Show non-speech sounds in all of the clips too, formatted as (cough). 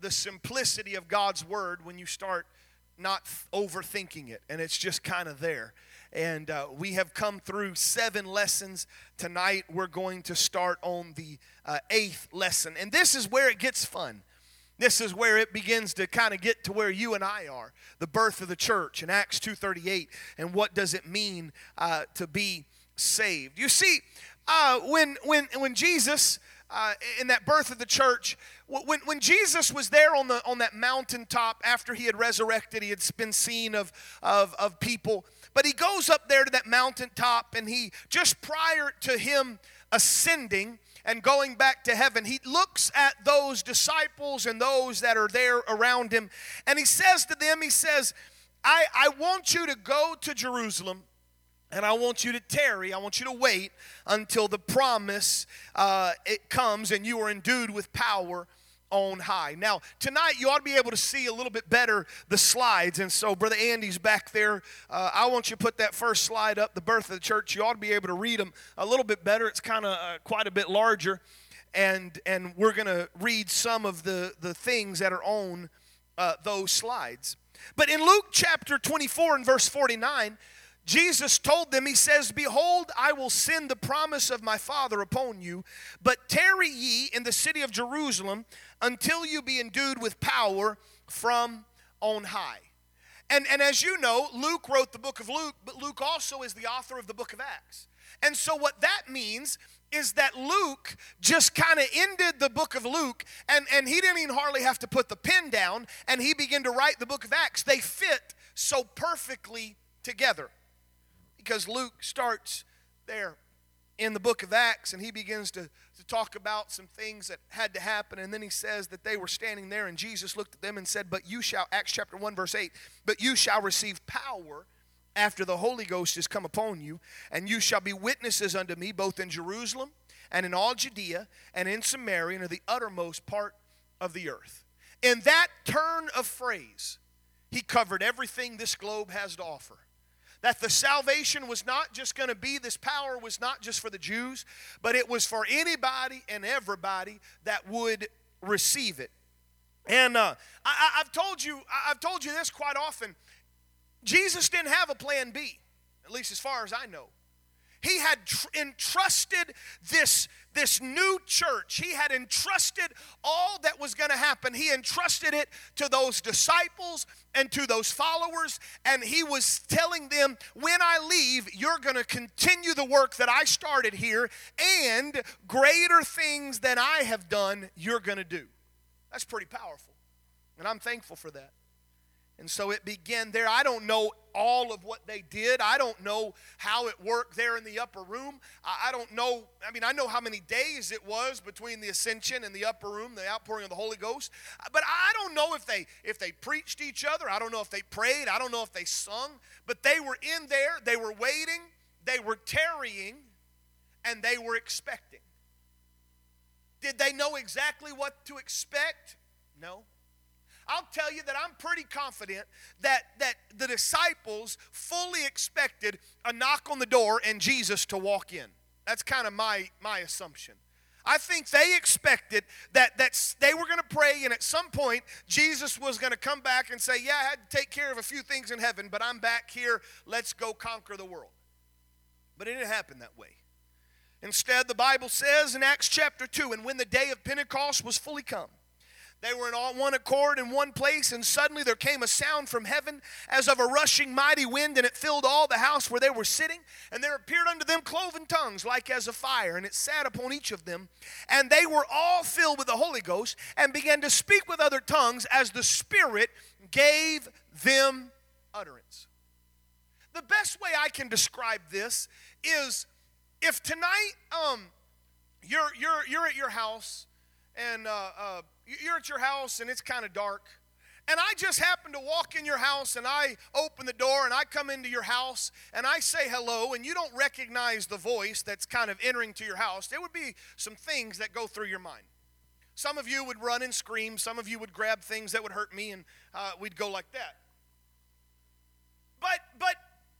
the simplicity of God's word when you start not overthinking it and it's just kind of there. And uh, we have come through seven lessons. Tonight we're going to start on the uh, eighth lesson. And this is where it gets fun. This is where it begins to kind of get to where you and I are. The birth of the church in Acts 2.38 and what does it mean uh, to be saved. You see, uh, when, when, when Jesus uh, in that birth of the church, when, when Jesus was there on, the, on that mountaintop after he had resurrected, he had been seen of, of, of people. But he goes up there to that mountaintop, and he, just prior to him ascending and going back to heaven, he looks at those disciples and those that are there around him, and he says to them, He says, I, I want you to go to Jerusalem and I want you to tarry, I want you to wait until the promise uh, it comes and you are endued with power on high. Now, tonight you ought to be able to see a little bit better the slides. And so, Brother Andy's back there. Uh, I want you to put that first slide up, the birth of the church. You ought to be able to read them a little bit better. It's kind of uh, quite a bit larger. And, and we're going to read some of the, the things that are on uh, those slides. But in Luke chapter 24 and verse 49, Jesus told them, He says, Behold, I will send the promise of my Father upon you, but tarry ye in the city of Jerusalem until you be endued with power from on high. And, and as you know, Luke wrote the book of Luke, but Luke also is the author of the book of Acts. And so, what that means is that Luke just kind of ended the book of Luke, and, and he didn't even hardly have to put the pen down, and he began to write the book of Acts. They fit so perfectly together because Luke starts there in the book of Acts and he begins to, to talk about some things that had to happen. And then he says that they were standing there and Jesus looked at them and said, But you shall, Acts chapter 1, verse 8, but you shall receive power after the Holy Ghost is come upon you, and you shall be witnesses unto me both in Jerusalem and in all Judea and in Samaria and in the uttermost part of the earth. In that turn of phrase, he covered everything this globe has to offer that the salvation was not just going to be, this power was not just for the Jews, but it was for anybody and everybody that would receive it. And uh, I, have told you, I've told you this quite often. Jesus didn't have a plan B, at least as far as I know. He had tr- entrusted this, this new church, he had entrusted all that was going to happen. He entrusted it to those disciples and to those followers, and he was telling them, When I leave, you're going to continue the work that I started here, and greater things than I have done, you're going to do. That's pretty powerful, and I'm thankful for that. And so it began there. I don't know all of what they did. I don't know how it worked there in the upper room. I don't know, I mean, I know how many days it was between the ascension and the upper room, the outpouring of the Holy Ghost. But I don't know if they if they preached each other. I don't know if they prayed. I don't know if they sung. But they were in there, they were waiting, they were tarrying, and they were expecting. Did they know exactly what to expect? No. I'll tell you that I'm pretty confident that, that the disciples fully expected a knock on the door and Jesus to walk in. That's kind of my, my assumption. I think they expected that, that they were going to pray, and at some point, Jesus was going to come back and say, Yeah, I had to take care of a few things in heaven, but I'm back here. Let's go conquer the world. But it didn't happen that way. Instead, the Bible says in Acts chapter 2 and when the day of Pentecost was fully come, they were in all one accord in one place, and suddenly there came a sound from heaven as of a rushing mighty wind, and it filled all the house where they were sitting. And there appeared unto them cloven tongues like as a fire, and it sat upon each of them. And they were all filled with the Holy Ghost, and began to speak with other tongues as the Spirit gave them utterance. The best way I can describe this is if tonight um, you're, you're, you're at your house and uh, uh, you're at your house and it's kind of dark, and I just happen to walk in your house and I open the door and I come into your house and I say hello and you don't recognize the voice that's kind of entering to your house, there would be some things that go through your mind. Some of you would run and scream, some of you would grab things that would hurt me, and uh, we'd go like that. But, but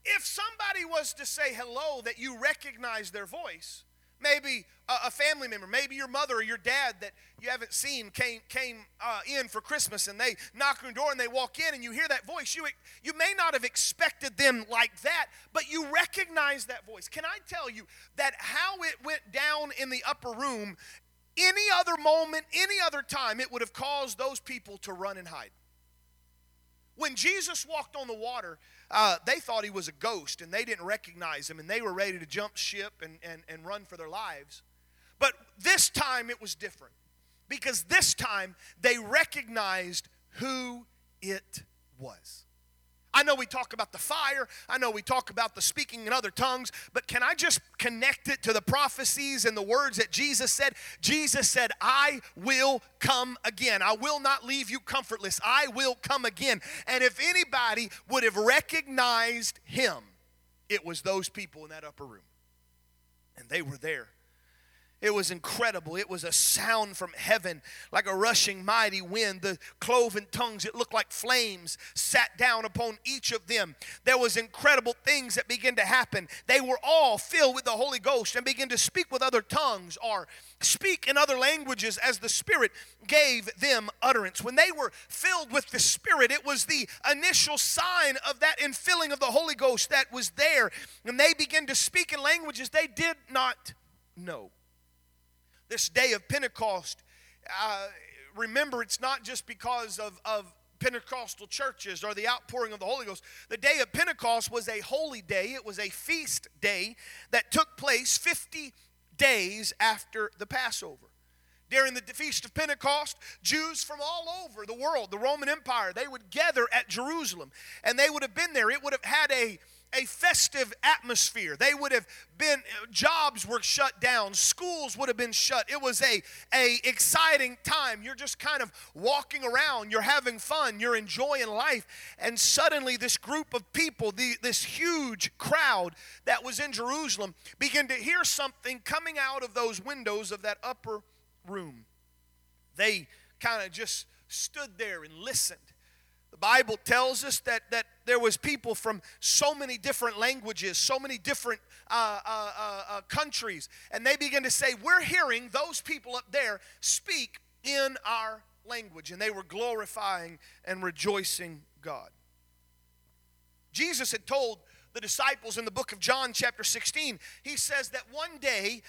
if somebody was to say hello that you recognize their voice, Maybe a, family member, maybe your mother or your dad that you haven't seen came, came uh, in for Christmas and they knock on your door and they walk in and you hear that voice. You, you may not have expected them like that, but you recognize that voice. Can I tell you that how it went down in the upper room, any other moment, any other time, it would have caused those people to run and hide? When Jesus walked on the water, uh, they thought he was a ghost and they didn't recognize him and they were ready to jump ship and, and, and run for their lives. But this time it was different because this time they recognized who it was. I know we talk about the fire. I know we talk about the speaking in other tongues, but can I just connect it to the prophecies and the words that Jesus said? Jesus said, I will come again. I will not leave you comfortless. I will come again. And if anybody would have recognized him, it was those people in that upper room. And they were there it was incredible. It was a sound from heaven like a rushing mighty wind. The cloven tongues, it looked like flames, sat down upon each of them. There was incredible things that began to happen. They were all filled with the Holy Ghost and began to speak with other tongues or speak in other languages as the Spirit gave them utterance. When they were filled with the Spirit, it was the initial sign of that infilling of the Holy Ghost that was there. And they began to speak in languages they did not know this day of Pentecost, uh, remember it's not just because of, of Pentecostal churches or the outpouring of the Holy Ghost. The day of Pentecost was a holy day, it was a feast day that took place 50 days after the Passover. During the Feast of Pentecost, Jews from all over the world, the Roman Empire, they would gather at Jerusalem and they would have been there. It would have had a a festive atmosphere. They would have been jobs were shut down, schools would have been shut. It was a a exciting time. You're just kind of walking around, you're having fun, you're enjoying life, and suddenly this group of people, the, this huge crowd that was in Jerusalem, began to hear something coming out of those windows of that upper room. They kind of just stood there and listened the Bible tells us that, that there was people from so many different languages, so many different uh, uh, uh, uh, countries, and they begin to say, we're hearing those people up there speak in our language, and they were glorifying and rejoicing God. Jesus had told the disciples in the book of John, chapter 16, he says that one day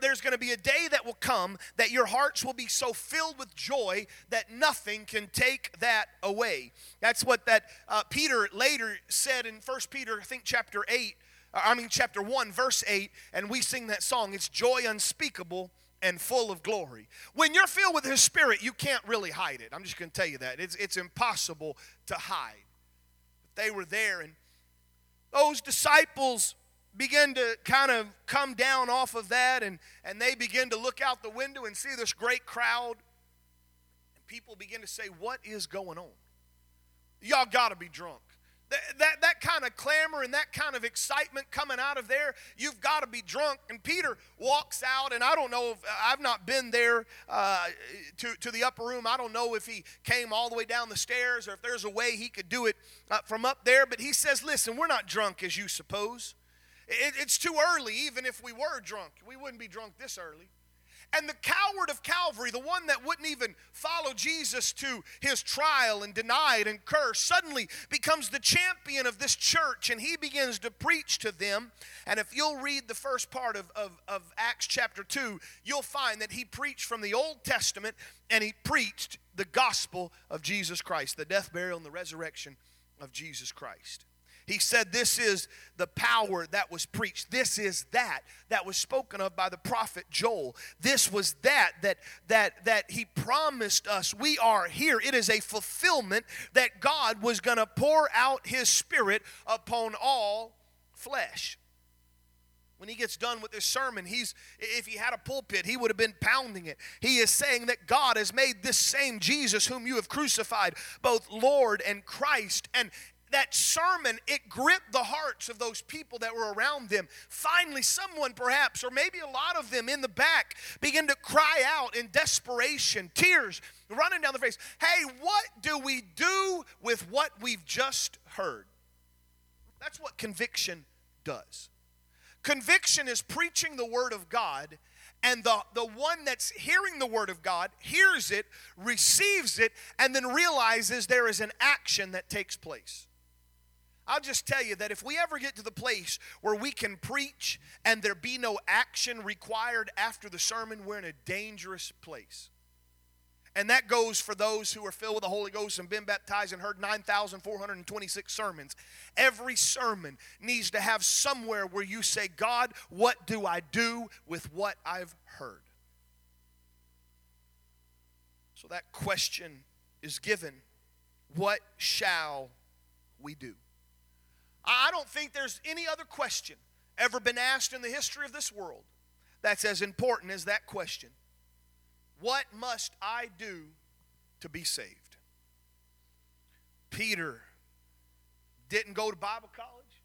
there's going to be a day that will come that your hearts will be so filled with joy that nothing can take that away. That's what that uh, Peter later said in First Peter, I think chapter 8, uh, I mean chapter 1, verse 8, and we sing that song. It's joy unspeakable and full of glory. When you're filled with His Spirit, you can't really hide it. I'm just going to tell you that. It's, it's impossible to hide. But they were there, and those disciples begin to kind of come down off of that and, and they begin to look out the window and see this great crowd. And people begin to say, What is going on? Y'all got to be drunk. That, that, that kind of clamor and that kind of excitement coming out of there, you've got to be drunk. And Peter walks out, and I don't know if I've not been there uh, to, to the upper room. I don't know if he came all the way down the stairs or if there's a way he could do it uh, from up there. But he says, Listen, we're not drunk as you suppose. It, it's too early, even if we were drunk. We wouldn't be drunk this early. And the coward of Calvary, the one that wouldn't even follow Jesus to his trial and denied and cursed, suddenly becomes the champion of this church and he begins to preach to them. And if you'll read the first part of, of, of Acts chapter 2, you'll find that he preached from the Old Testament and he preached the gospel of Jesus Christ, the death, burial, and the resurrection of Jesus Christ. He said, This is the power that was preached. This is that that was spoken of by the prophet Joel. This was that that that that he promised us. We are here. It is a fulfillment that God was going to pour out his spirit upon all flesh when he gets done with this sermon he's if he had a pulpit he would have been pounding it he is saying that god has made this same jesus whom you have crucified both lord and christ and that sermon, it gripped the hearts of those people that were around them. Finally, someone perhaps, or maybe a lot of them in the back, began to cry out in desperation, tears running down their face. Hey, what do we do with what we've just heard? That's what conviction does. Conviction is preaching the Word of God, and the, the one that's hearing the Word of God hears it, receives it, and then realizes there is an action that takes place. I'll just tell you that if we ever get to the place where we can preach and there be no action required after the sermon, we're in a dangerous place. And that goes for those who are filled with the Holy Ghost and been baptized and heard 9,426 sermons. Every sermon needs to have somewhere where you say, God, what do I do with what I've heard? So that question is given What shall we do? I don't think there's any other question ever been asked in the history of this world that's as important as that question. What must I do to be saved? Peter didn't go to Bible college.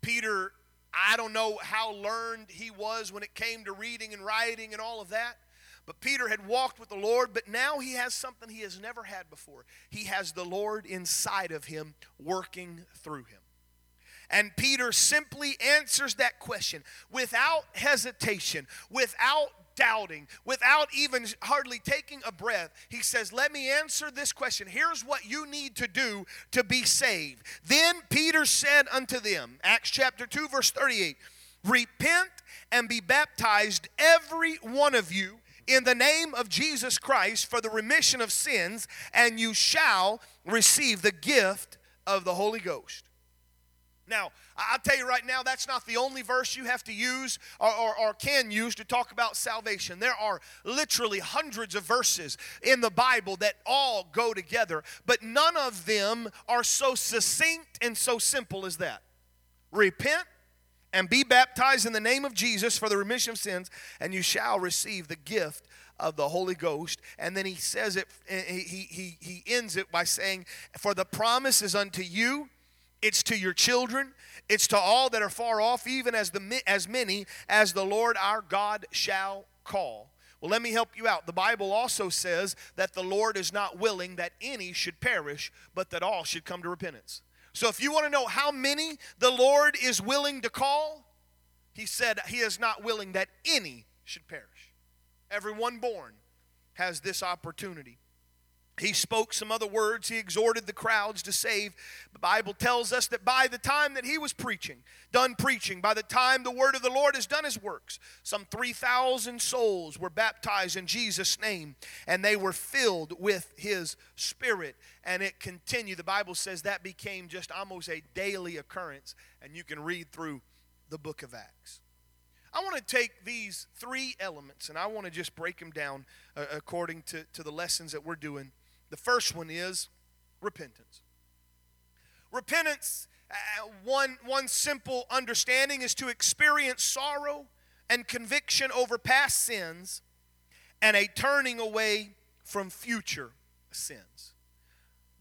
Peter, I don't know how learned he was when it came to reading and writing and all of that. But Peter had walked with the Lord, but now he has something he has never had before. He has the Lord inside of him, working through him. And Peter simply answers that question without hesitation, without doubting, without even hardly taking a breath, he says, Let me answer this question. Here's what you need to do to be saved. Then Peter said unto them, Acts chapter 2, verse 38, Repent and be baptized, every one of you, in the name of Jesus Christ for the remission of sins, and you shall receive the gift of the Holy Ghost. Now, I'll tell you right now, that's not the only verse you have to use or, or, or, can use to talk about salvation. There are literally hundreds of verses in the Bible that all go together, but none of them are so succinct and so simple as that. Repent and be baptized in the name of Jesus for the remission of sins, and you shall receive the gift of the Holy Ghost. And then he says it, he, he, he ends it by saying, For the promise is unto you it's to your children. It's to all that are far off, even as, the, as many as the Lord our God shall call. Well, let me help you out. The Bible also says that the Lord is not willing that any should perish, but that all should come to repentance. So if you want to know how many the Lord is willing to call, he said he is not willing that any should perish. Everyone born has this opportunity he spoke some other words. He exhorted the crowds to save. The Bible tells us that by the time that he was preaching, done preaching, by the time the word of the Lord has done his works, some 3,000 souls were baptized in Jesus' name, and they were filled with his spirit. And it continued. The Bible says that became just almost a daily occurrence, and you can read through the book of Acts. I want to take these three elements and I want to just break them down uh, according to, to the lessons that we're doing the first one is repentance. Repentance, uh, one, one simple understanding, is to experience sorrow and conviction over past sins and a turning away from future sins.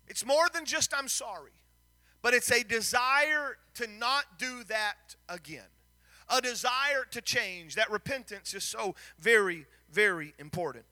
It's more than just I'm sorry, but it's a desire to not do that again, a desire to change. That repentance is so very, very important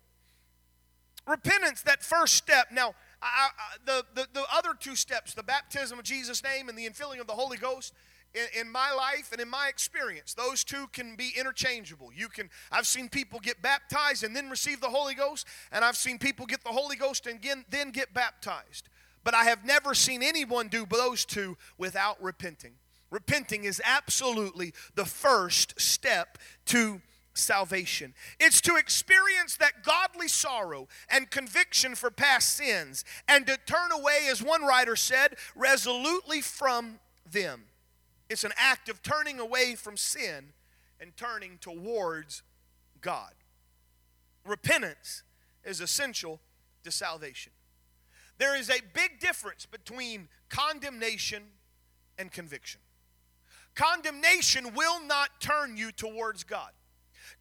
repentance, that first step. Now, I, I, the, the, the other two steps, the baptism of Jesus' name and the infilling of the Holy Ghost, in, in, my life and in my experience, those two can be interchangeable. You can, I've seen people get baptized and then receive the Holy Ghost, and I've seen people get the Holy Ghost and then get baptized. But I have never seen anyone do those two without repenting. Repenting is absolutely the first step to salvation. It's to experience that godly sorrow and conviction for past sins and to turn away, as one writer said, resolutely from them. It's an act of turning away from sin and turning towards God. Repentance is essential to salvation. There is a big difference between condemnation and conviction. Condemnation will not turn you towards God.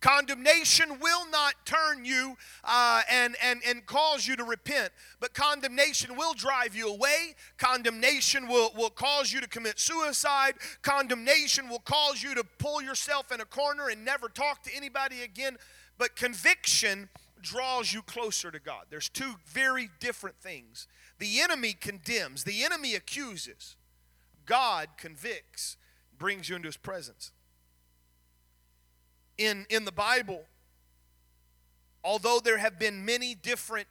Condemnation will not turn you uh, and, and, and cause you to repent, but condemnation will drive you away. Condemnation will, will cause you to commit suicide. Condemnation will cause you to pull yourself in a corner and never talk to anybody again. But conviction draws you closer to God. There's two very different things. The enemy condemns, the enemy accuses, God convicts, brings you into his presence. In, in the Bible, although there have been many different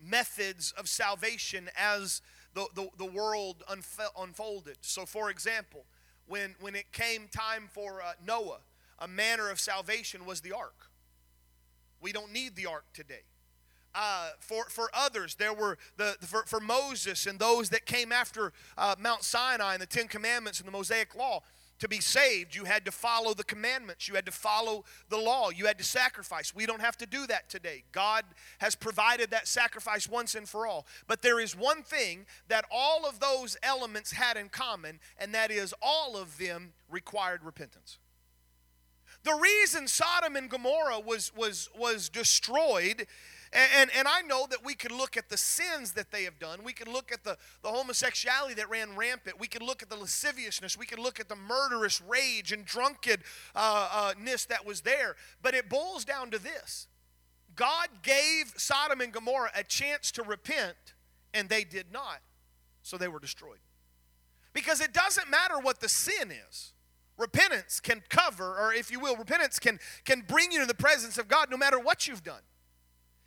methods of salvation as the, the, the world unfolded. So, for example, when, when it came time for uh, Noah, a manner of salvation was the ark. We don't need the ark today. Uh, for, for others, there were the, for, for Moses and those that came after uh, Mount Sinai and the Ten Commandments and the Mosaic Law. To be saved, you had to follow the commandments. You had to follow the law. You had to sacrifice. We don't have to do that today. God has provided that sacrifice once and for all. But there is one thing that all of those elements had in common, and that is all of them required repentance. The reason Sodom and Gomorrah was, was, was destroyed and, and, and, I know that we could look at the sins that they have done. We could look at the, the homosexuality that ran rampant. We could look at the lasciviousness. We could look at the murderous rage and drunkenness uh, uh, that was there. But it boils down to this God gave Sodom and Gomorrah a chance to repent, and they did not. So they were destroyed. Because it doesn't matter what the sin is. Repentance can cover, or if you will, repentance can, can bring you to the presence of God no matter what you've done.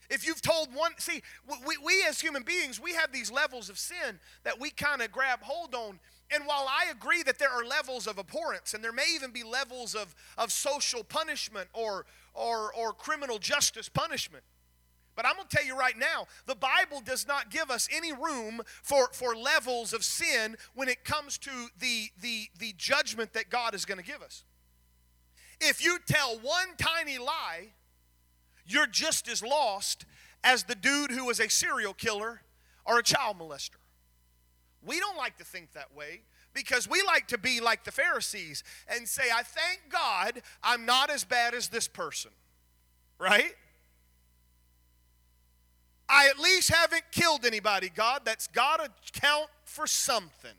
If you've told one, see, we, we as human beings, we have these levels of sin that we kind of grab hold on. And while I agree that there are levels of abhorrence and there may even be levels of, of social punishment or, or, or criminal justice punishment, but I'm going to tell you right now, the Bible does not give us any room for, for levels of sin when it comes to the, the, the judgment that God is going to give us. If you tell one tiny lie, you're just as lost as the dude who was a serial killer or a child molester. We don't like to think that way because we like to be like the Pharisees and say, I thank God I'm not as bad as this person. Right? I at least haven't killed anybody, God. That's got to count for something.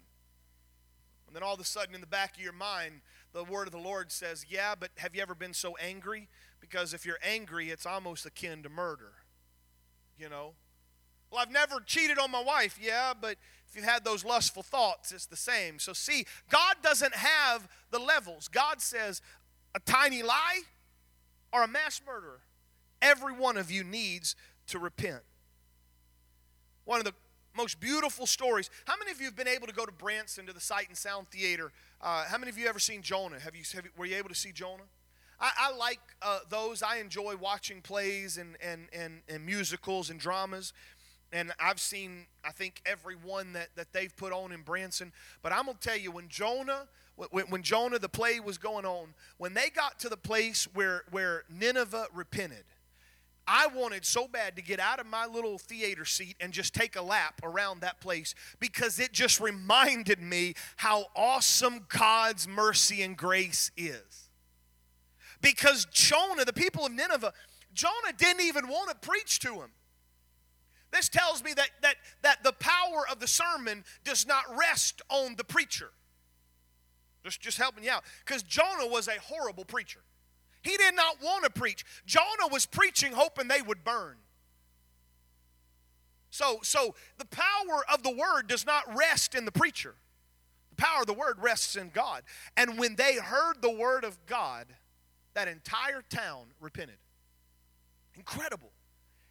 And then all of a sudden, in the back of your mind, the word of the Lord says, Yeah, but have you ever been so angry because if you're angry, it's almost akin to murder. You know? Well, I've never cheated on my wife. Yeah, but if you've had those lustful thoughts, it's the same. So, see, God doesn't have the levels. God says a tiny lie or a mass murderer. Every one of you needs to repent. One of the most beautiful stories. How many of you have been able to go to Branson to the Sight and Sound Theater? Uh, how many of you ever seen Jonah? Have you, have you, were you able to see Jonah? I, I like uh, those. I enjoy watching plays and, and, and, and musicals and dramas. And I've seen, I think, every one that, that they've put on in Branson. But I'm going to tell you, when Jonah, when, when Jonah, the play was going on, when they got to the place where, where Nineveh repented, I wanted so bad to get out of my little theater seat and just take a lap around that place because it just reminded me how awesome God's mercy and grace is. Because Jonah, the people of Nineveh, Jonah didn't even want to preach to him. This tells me that, that, that the power of the sermon does not rest on the preacher. Just, just helping you out. Because Jonah was a horrible preacher. He did not want to preach. Jonah was preaching hoping they would burn. So, so the power of the word does not rest in the preacher. The power of the word rests in God. And when they heard the word of God, that entire town repented. Incredible.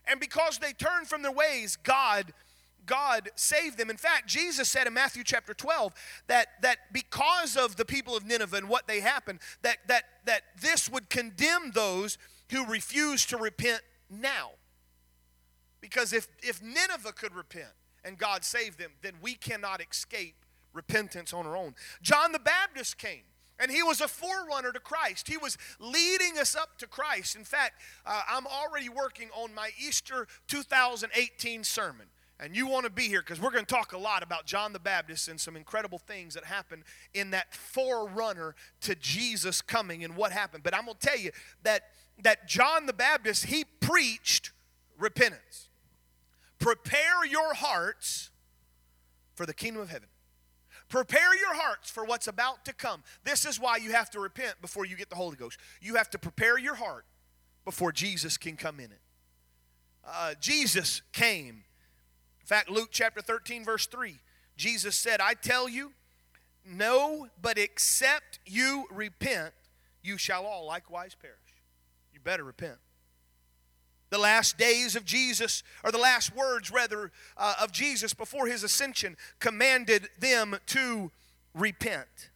And because they turned from their ways, God God saved them. In fact, Jesus said in Matthew chapter 12 that, that because of the people of Nineveh and what they happened, that, that, that this would condemn those who refuse to repent now. Because if, if Nineveh could repent and God saved them, then we cannot escape repentance on our own. John the Baptist came and he was a forerunner to Christ. He was leading us up to Christ. In fact, uh, I'm already working on my Easter 2018 sermon. And you want to be here because we're going to talk a lot about John the Baptist and some incredible things that happened in that forerunner to Jesus coming and what happened. But I'm going to tell you that, that John the Baptist, he preached repentance. Prepare your hearts for the kingdom of heaven. Prepare your hearts for what's about to come. This is why you have to repent before you get the Holy Ghost. You have to prepare your heart before Jesus can come in it. Uh, Jesus came. In fact, Luke chapter 13, verse 3, Jesus said, I tell you, no, but except you repent, you shall all likewise perish. You better repent. The last days of Jesus, or the last words rather, uh, of Jesus before his ascension, commanded them to repent.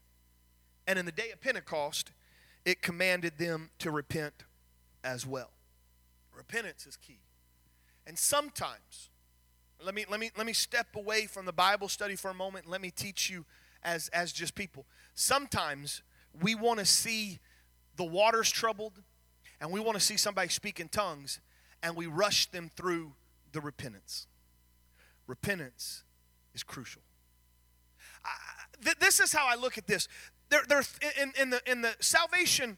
And in the day of Pentecost, it commanded them to repent as well. Repentance is key. And sometimes, let me, let me, let me step away from the Bible study for a moment and let me teach you as, as just people. Sometimes we want to see the waters troubled and we want to see somebody speak in tongues and we rush them through the repentance. Repentance is crucial. I, th- this is how I look at this. There, there, in, in, the, in the salvation,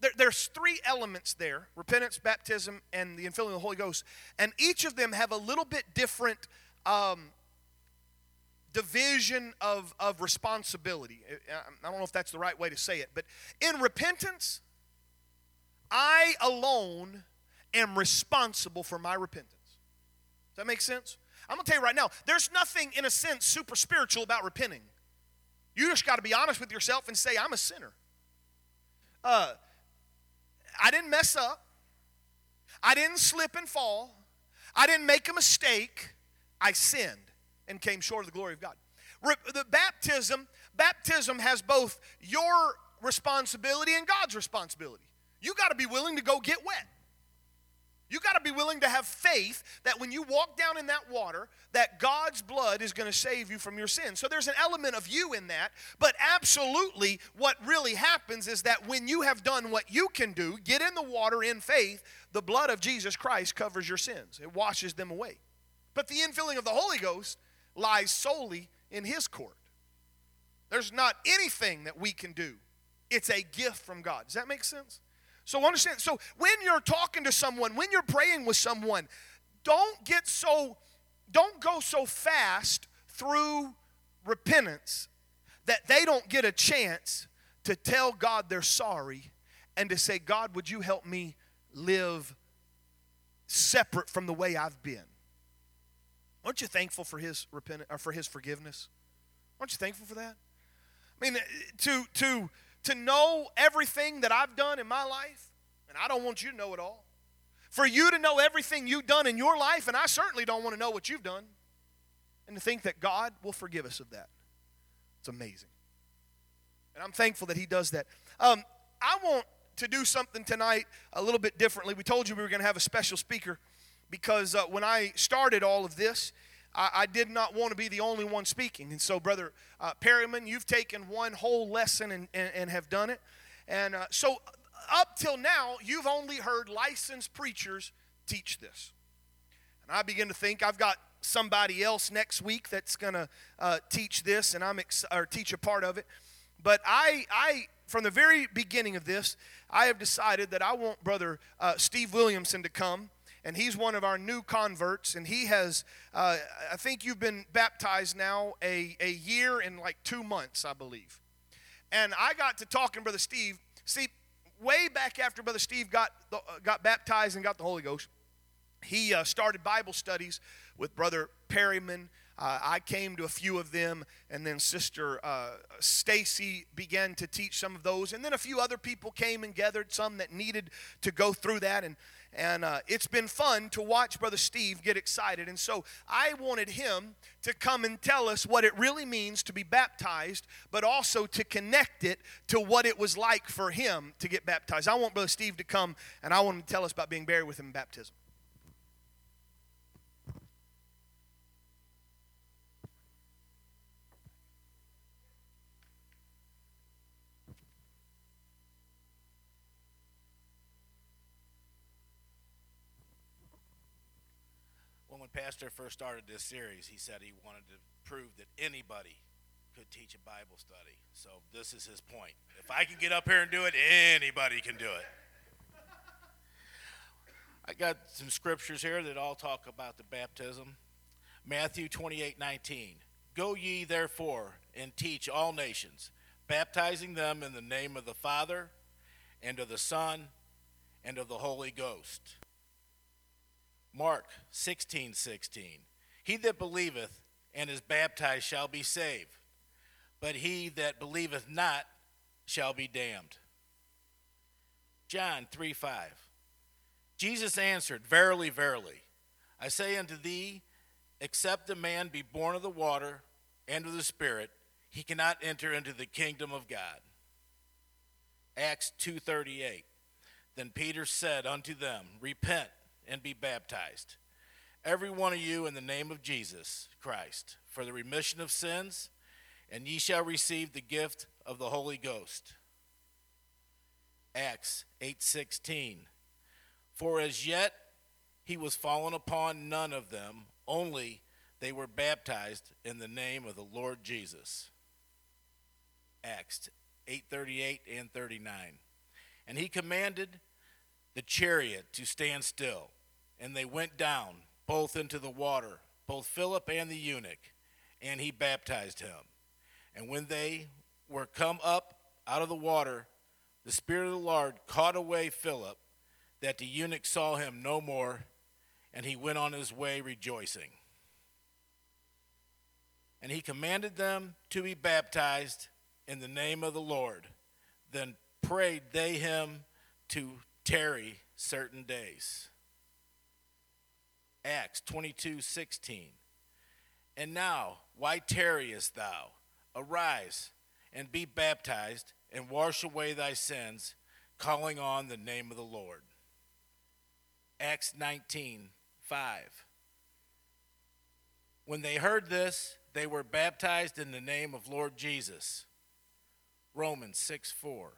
there, there's three elements there repentance, baptism, and the infilling of the Holy Ghost. And each of them have a little bit different um, division of, of responsibility. I don't know if that's the right way to say it, but in repentance, I alone am responsible for my repentance. Does that make sense? I'm going to tell you right now, there's nothing, in a sense, super spiritual about repenting. You just got to be honest with yourself and say, I'm a sinner. Uh, I didn't mess up. I didn't slip and fall. I didn't make a mistake. I sinned and came short of the glory of God. Re- the baptism, baptism has both your responsibility and God's responsibility. You got to be willing to go get wet. You got to be willing to have faith that when you walk down in that water, that God's blood is going to save you from your sins. So there's an element of you in that, but absolutely what really happens is that when you have done what you can do, get in the water in faith, the blood of Jesus Christ covers your sins. It washes them away. But the infilling of the Holy Ghost lies solely in his court. There's not anything that we can do. It's a gift from God. Does that make sense? So understand. So when you're talking to someone, when you're praying with someone, don't get so don't go so fast through repentance that they don't get a chance to tell God they're sorry and to say, God, would you help me live separate from the way I've been? Aren't you thankful for his repentance or uh, for his forgiveness? Aren't you thankful for that? I mean, to to to know everything that I've done in my life, and I don't want you to know it all. For you to know everything you've done in your life, and I certainly don't want to know what you've done. And to think that God will forgive us of that. It's amazing. And I'm thankful that He does that. Um, I want to do something tonight a little bit differently. We told you we were going to have a special speaker because uh, when I started all of this, I, I, did not want to be the only one speaking. And so, Brother uh, Perryman, you've taken one whole lesson and, and, and have done it. And uh, so, up till now, you've only heard licensed preachers teach this. And I begin to think I've got somebody else next week that's going to uh, teach this, and I'm ex- or teach a part of it. But I, I, from the very beginning of this, I have decided that I want Brother uh, Steve Williamson to come and he's one of our new converts. And he has, uh, I think you've been baptized now a, a year and like two months, I believe. And I got to talking Brother Steve. See, way back after Brother Steve got, the, uh, got baptized and got the Holy Ghost, he uh, started Bible studies with Brother Perryman. Uh, I came to a few of them, and then Sister uh, Stacy began to teach some of those, and then a few other people came and gathered some that needed to go through that. And and uh, it's been fun to watch Brother Steve get excited. And so I wanted him to come and tell us what it really means to be baptized, but also to connect it to what it was like for him to get baptized. I want Brother Steve to come and I want him to tell us about being buried with him in baptism. Pastor first started this series, he said he wanted to prove that anybody could teach a Bible study. So this is his point. If I can get up here and do it, anybody can do it. I got some scriptures here that all talk about the baptism. Matthew 28 19. Go ye therefore and teach all nations, baptizing them in the name of the Father, and of the Son, and of the Holy Ghost Mark 16 16. He that believeth and is baptized shall be saved, but he that believeth not shall be damned. John 3 5. Jesus answered, Verily, verily, I say unto thee, except a man be born of the water and of the Spirit, he cannot enter into the kingdom of God. Acts 2:38. Then Peter said unto them, Repent and be baptized, every one of you in the name of Jesus Christ, for the remission of sins, and ye shall receive the gift of the Holy Ghost. Acts 8:16 For as yet he was fallen upon none of them only they were baptized in the name of the Lord Jesus. Acts 8:38 and 39 And he commanded the chariot to stand still and they went down both into the water both Philip and the eunuch and he baptized him and when they were come up out of the water the Spirit of the Lord caught away Philip, that the eunuch saw him no more, and he went on his way rejoicing. And he commanded them to be baptized in the name of the Lord. Then prayed they him to tarry certain days. Acts 22 16. And now, why tarriest thou? Arise and be baptized and wash away thy sins, calling on the name of the Lord. Acts 19 5. When they heard this, they were baptized in the name of Lord Jesus. Romans 6 4.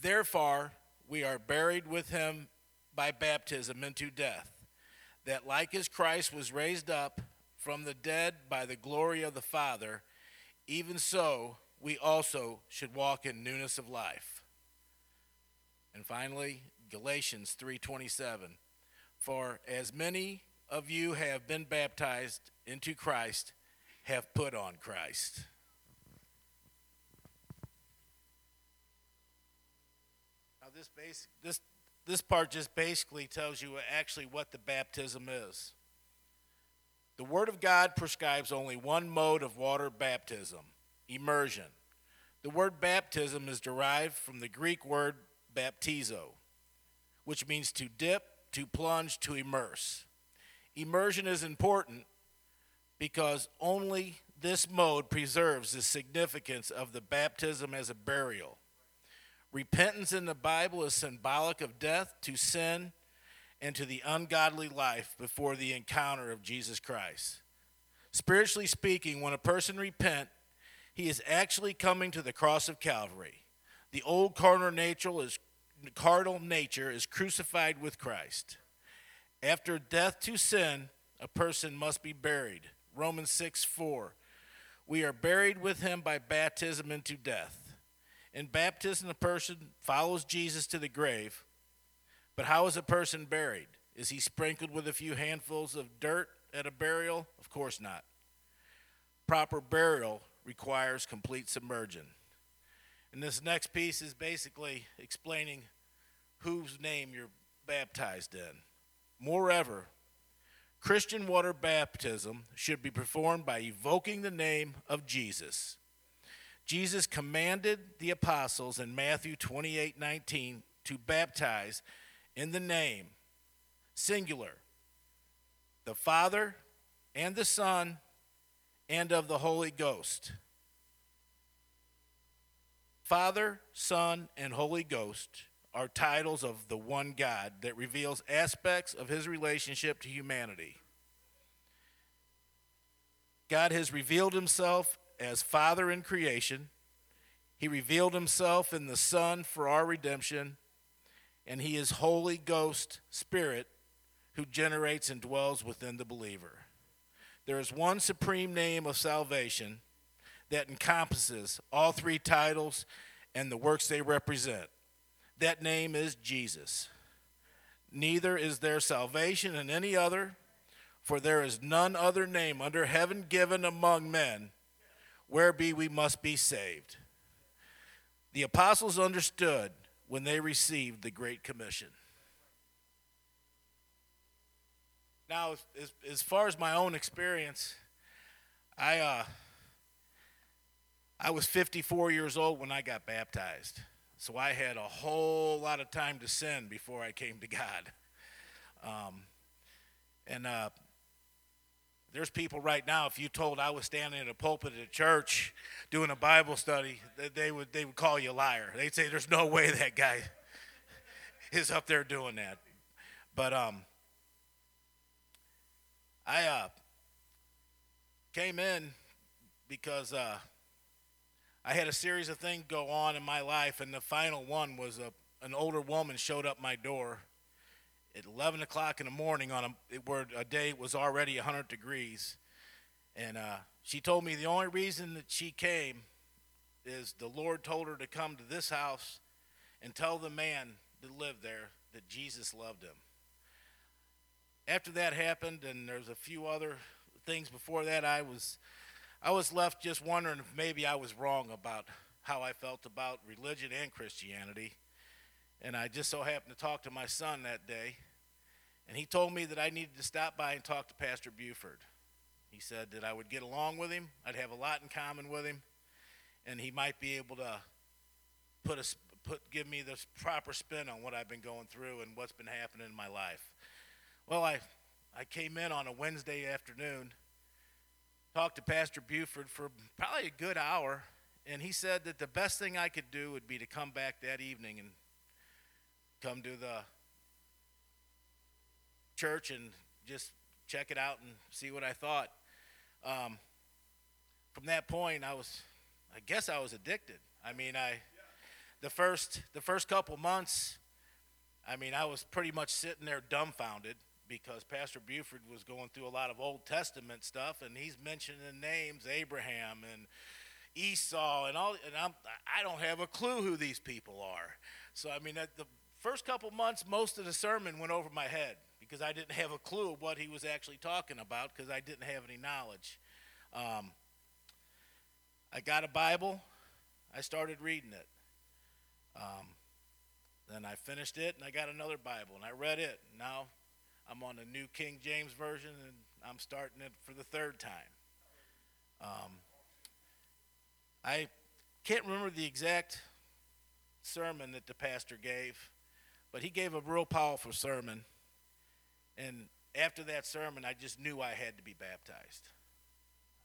Therefore, we are buried with him by baptism into death, that like as Christ was raised up from the dead by the glory of the Father, even so we also should walk in newness of life. And finally, Galatians 3:27 For as many of you have been baptized into Christ have put on Christ. Now this this this part just basically tells you actually what the baptism is. The Word of God prescribes only one mode of water baptism immersion. The word baptism is derived from the Greek word baptizo, which means to dip, to plunge, to immerse. Immersion is important because only this mode preserves the significance of the baptism as a burial. Repentance in the Bible is symbolic of death to sin and to the ungodly life before the encounter of Jesus Christ. Spiritually speaking, when a person repents, he is actually coming to the cross of Calvary. The old carnal nature is, carnal nature is crucified with Christ. After death to sin, a person must be buried. Romans 6 4. We are buried with him by baptism into death. In baptism, a person follows Jesus to the grave. But how is a person buried? Is he sprinkled with a few handfuls of dirt at a burial? Of course not. Proper burial requires complete submersion. And this next piece is basically explaining whose name you're baptized in. Moreover, Christian water baptism should be performed by evoking the name of Jesus. Jesus commanded the apostles in Matthew 28 19 to baptize in the name, singular, the Father and the Son and of the Holy Ghost. Father, Son, and Holy Ghost are titles of the one God that reveals aspects of his relationship to humanity. God has revealed himself as Father in creation. He revealed himself in the Son for our redemption, and he is Holy Ghost Spirit who generates and dwells within the believer. There is one supreme name of salvation that encompasses all three titles and the works they represent. That name is Jesus. Neither is there salvation in any other, for there is none other name under heaven given among men whereby we must be saved. The apostles understood when they received the Great Commission. Now, as, as far as my own experience, I uh, I was 54 years old when I got baptized, so I had a whole lot of time to sin before I came to God. Um, and uh, there's people right now. If you told I was standing in a pulpit at a church doing a Bible study, they would they would call you a liar. They'd say there's no way that guy (laughs) is up there doing that. But um, I uh, came in because uh, I had a series of things go on in my life, and the final one was a, an older woman showed up my door at 11 o'clock in the morning on a, where a day was already 100 degrees. And uh, she told me the only reason that she came is the Lord told her to come to this house and tell the man that lived there that Jesus loved him. After that happened, and there's a few other things before that, I was, I was left just wondering if maybe I was wrong about how I felt about religion and Christianity. And I just so happened to talk to my son that day, and he told me that I needed to stop by and talk to Pastor Buford. He said that I would get along with him, I'd have a lot in common with him, and he might be able to put a put give me the proper spin on what I've been going through and what's been happening in my life. Well, I I came in on a Wednesday afternoon, talked to Pastor Buford for probably a good hour, and he said that the best thing I could do would be to come back that evening and come to the church and just check it out and see what I thought. Um, from that point, I was, I guess I was addicted. I mean, I, the first, the first couple months, I mean, I was pretty much sitting there dumbfounded because Pastor Buford was going through a lot of Old Testament stuff, and he's mentioning names Abraham and Esau and all, and I'm, I don't have a clue who these people are. So I mean, the First couple months, most of the sermon went over my head because I didn't have a clue what he was actually talking about because I didn't have any knowledge. Um, I got a Bible. I started reading it. Um, then I finished it and I got another Bible and I read it. Now I'm on the New King James Version and I'm starting it for the third time. Um, I can't remember the exact sermon that the pastor gave. But he gave a real powerful sermon. And after that sermon, I just knew I had to be baptized.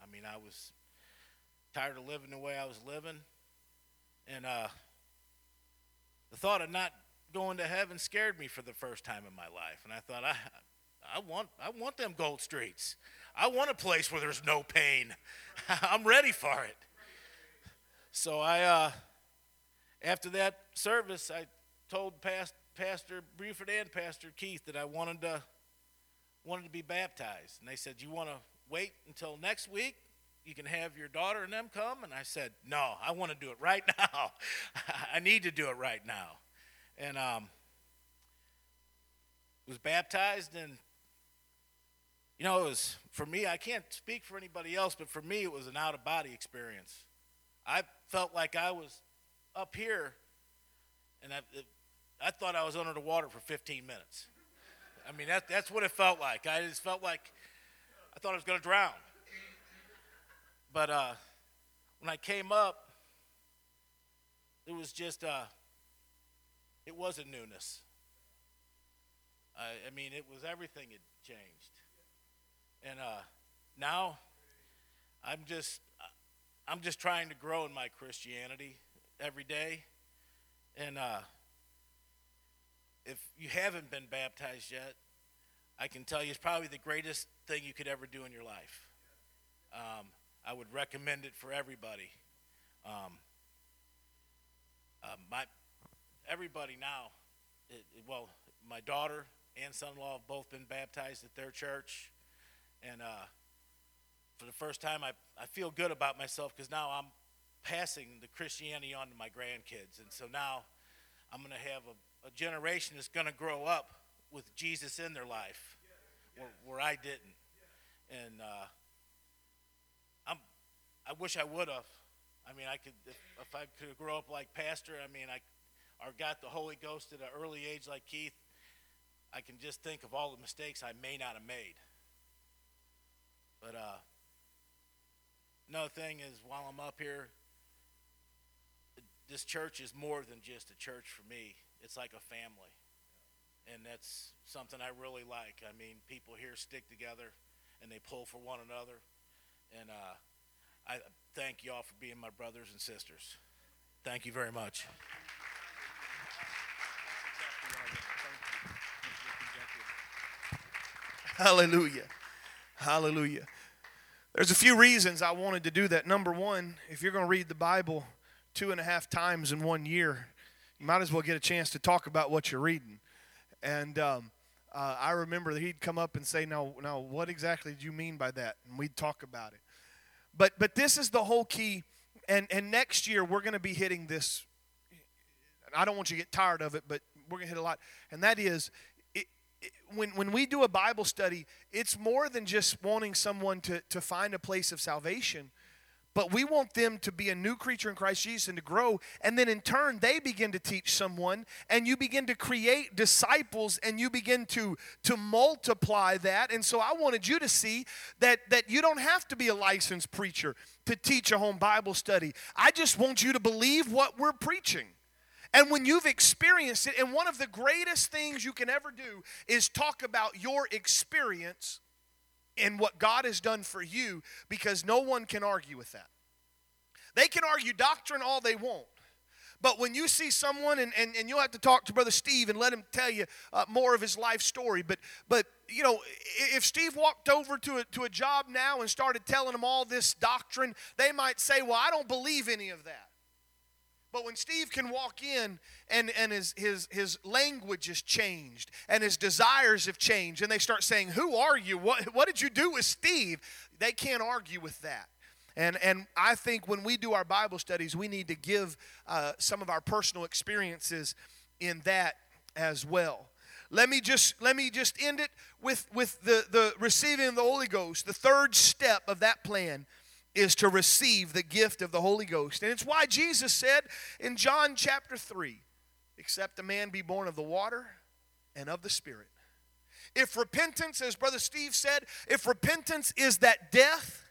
I mean, I was tired of living the way I was living. And uh, the thought of not going to heaven scared me for the first time in my life. And I thought, I, I, want, I want them gold streets. I want a place where there's no pain. (laughs) I'm ready for it. So I, uh, after that service, I told past, Pastor Buford and Pastor Keith that I wanted to wanted to be baptized, and they said, "You want to wait until next week? You can have your daughter and them come." And I said, "No, I want to do it right (laughs) now. I need to do it right now." And um, was baptized, and you know, it was for me. I can't speak for anybody else, but for me, it was an out of body experience. I felt like I was up here, and I, I thought I was under the water for 15 minutes. I mean, that, that's what it felt like. I just felt like I thought I was going to drown. But uh, when I came up, it was just, uh, it was a newness. I, I mean, it was everything had changed. And uh, now I'm just, I'm just trying to grow in my Christianity every day. And, uh, if you haven't been baptized yet, I can tell you it's probably the greatest thing you could ever do in your life. Um, I would recommend it for everybody. Um, uh, my everybody now, it, it, well, my daughter and son-in-law have both been baptized at their church, and uh, for the first time, I I feel good about myself because now I'm passing the Christianity on to my grandkids, and so now I'm going to have a a generation that's going to grow up with Jesus in their life, where, where I didn't. And uh, I'm, I wish I would have. I mean, I could if, if I could grow up like Pastor. I mean, I or got the Holy Ghost at an early age like Keith. I can just think of all the mistakes I may not have made. But uh, another thing is, while I'm up here, this church is more than just a church for me it's like a family. and that's something I really like. I mean, people here stick together and they pull for one another, and uh, I thank y'all for being my brothers and sisters. Thank you very much. Hallelujah. Hallelujah. There's a few reasons I wanted to do that. Number one, if you're going to read the Bible two and a half times in one year, you might as well get a chance to talk about what you're reading. And um, uh, I remember that he'd come up and say, "Now, now, what exactly do you mean by that?" And we'd talk about it. But but this is the whole key. And and next year we're going to be hitting this. I don't want you to get tired of it, but we're going to hit a lot. And that is, when, when we do a Bible study, it's more than just wanting someone to, to find a place of salvation, but we want them to be a new creature in Christ Jesus and to grow. And then in turn, they begin to teach someone, and you begin to create disciples and you begin to, to multiply that. And so I wanted you to see that, that you don't have to be a licensed preacher to teach a home Bible study. I just want you to believe what we're preaching. And when you've experienced it, and one of the greatest things you can ever do is talk about your experience and what God has done for you because no one can argue with that. They can argue doctrine all they want. But when you see someone, and, and, and you'll have to talk to Brother Steve and let him tell you uh, more of his life story. But, but, you know, if Steve walked over to a, to a job now and started telling them all this doctrine, they might say, Well, I don't believe any of that. But when Steve can walk in and, and his, his, his language has changed and his desires have changed, and they start saying, Who are you? What, what did you do with Steve? They can't argue with that. And, and I think when we do our Bible studies, we need to give uh, some of our personal experiences in that as well. Let me just let me just end it with, with the, the receiving of the Holy Ghost. The third step of that plan is to receive the gift of the Holy Ghost. And it's why Jesus said in John chapter 3 except a man be born of the water and of the Spirit. If repentance, as Brother Steve said, if repentance is that death,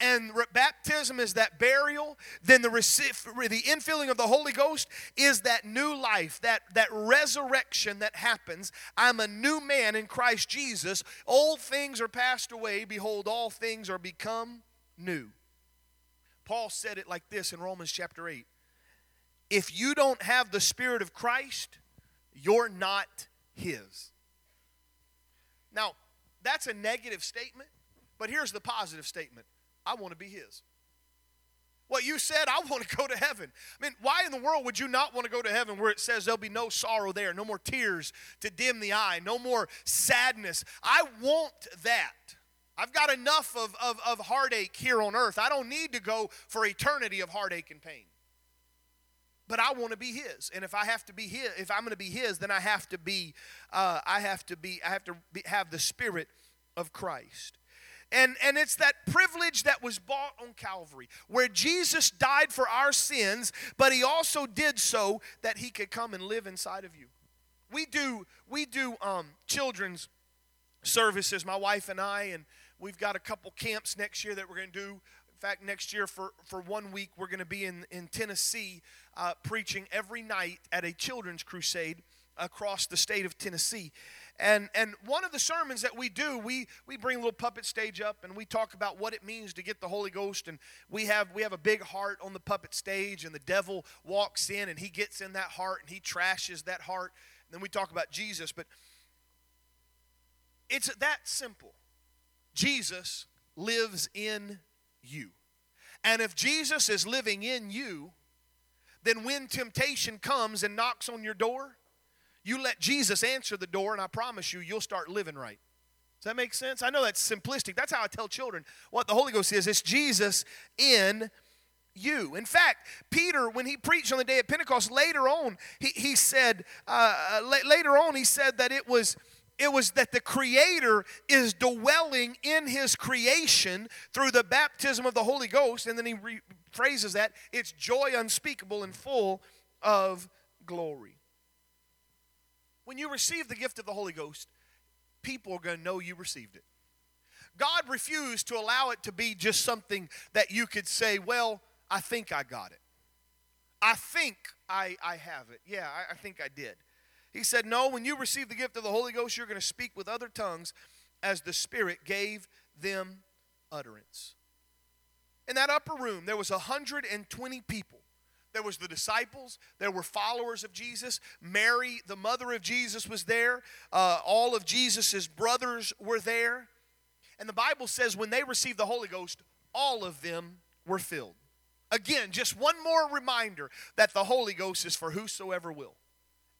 and baptism is that burial, then the, the infilling of the Holy Ghost is that new life, that, that resurrection that happens. I'm a new man in Christ Jesus. Old things are passed away. Behold, all things are become new. Paul said it like this in Romans chapter 8 If you don't have the Spirit of Christ, you're not His. Now, that's a negative statement, but here's the positive statement I want to be His. What you said, I want to go to heaven. I mean, why in the world would you not want to go to heaven where it says there'll be no sorrow there, no more tears to dim the eye, no more sadness? I want that. I've got enough of, of, of heartache here on earth. I don't need to go for eternity of heartache and pain. But I want to be His, and if I have to be His, if I'm going to be His, then I have to be, uh, I have to be, I have to be, have the Spirit of Christ. And, and it's that privilege that was bought on Calvary, where Jesus died for our sins, but he also did so that he could come and live inside of you. We do, we do um, children's services, my wife and I, and We've got a couple camps next year that we're going to do. In fact, next year for, for one week, we're going to be in, in Tennessee uh, preaching every night at a children's crusade across the state of Tennessee. And, and one of the sermons that we do, we, we bring a little puppet stage up and we talk about what it means to get the Holy Ghost. And we have, we have a big heart on the puppet stage, and the devil walks in and he gets in that heart and he trashes that heart. And then we talk about Jesus. But it's that simple. Jesus lives in you. And if Jesus is living in you, then when temptation comes and knocks on your door, you let Jesus answer the door, and I promise you, you'll start living right. Does that make sense? I know that's simplistic. That's how I tell children what the Holy Ghost is. It's Jesus in you. In fact, Peter, when he preached on the day of Pentecost, later on, he, he said, uh, later on, he said that it was it was that the Creator is dwelling in His creation through the baptism of the Holy Ghost. And then he phrases that it's joy unspeakable and full of glory. When you receive the gift of the Holy Ghost, people are going to know you received it. God refused to allow it to be just something that you could say, well, I think I got it. I think I, I have it. Yeah, I, I think I did. He said, No, when you receive the gift of the Holy Ghost, you're going to speak with other tongues as the Spirit gave them utterance. In that upper room, there was 120 people. There was the disciples. There were followers of Jesus. Mary, the mother of Jesus, was there. Uh, all of Jesus' brothers were there. And the Bible says when they received the Holy Ghost, all of them were filled. Again, just one more reminder that the Holy Ghost is for whosoever will.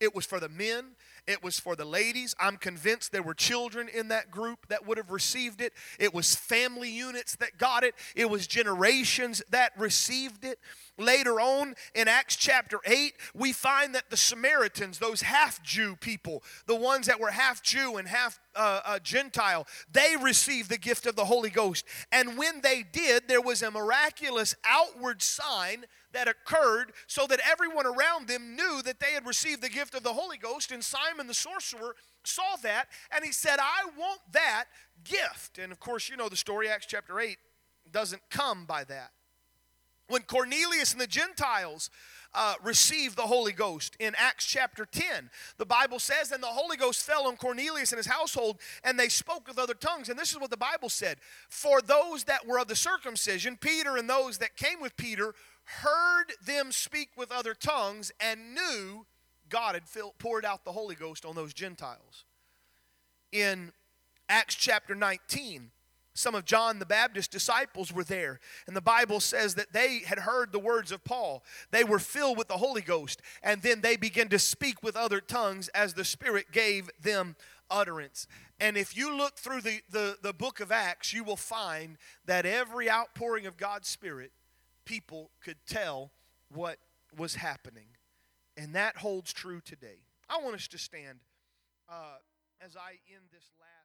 It was for the men, it was for the ladies. I'm convinced there were children in that group that would have received it. It was family units that got it, it was generations that received it. Later on in Acts chapter 8, we find that the Samaritans, those half Jew people, the ones that were half Jew and half uh, uh, Gentile, they received the gift of the Holy Ghost. And when they did, there was a miraculous outward sign that occurred so that everyone around them knew that they had received the gift of the Holy Ghost. And Simon the sorcerer saw that and he said, I want that gift. And of course, you know the story, Acts chapter 8 doesn't come by that. When Cornelius and the Gentiles uh, received the Holy Ghost in Acts chapter 10, the Bible says, And the Holy Ghost fell on Cornelius and his household, and they spoke with other tongues. And this is what the Bible said For those that were of the circumcision, Peter and those that came with Peter, heard them speak with other tongues and knew God had filled, poured out the Holy Ghost on those Gentiles. In Acts chapter 19, some of John the Baptist's disciples were there, and the Bible says that they had heard the words of Paul. They were filled with the Holy Ghost, and then they began to speak with other tongues as the Spirit gave them utterance. And if you look through the, the, the book of Acts, you will find that every outpouring of God's Spirit, people could tell what was happening. And that holds true today. I want us to stand uh, as I end this last.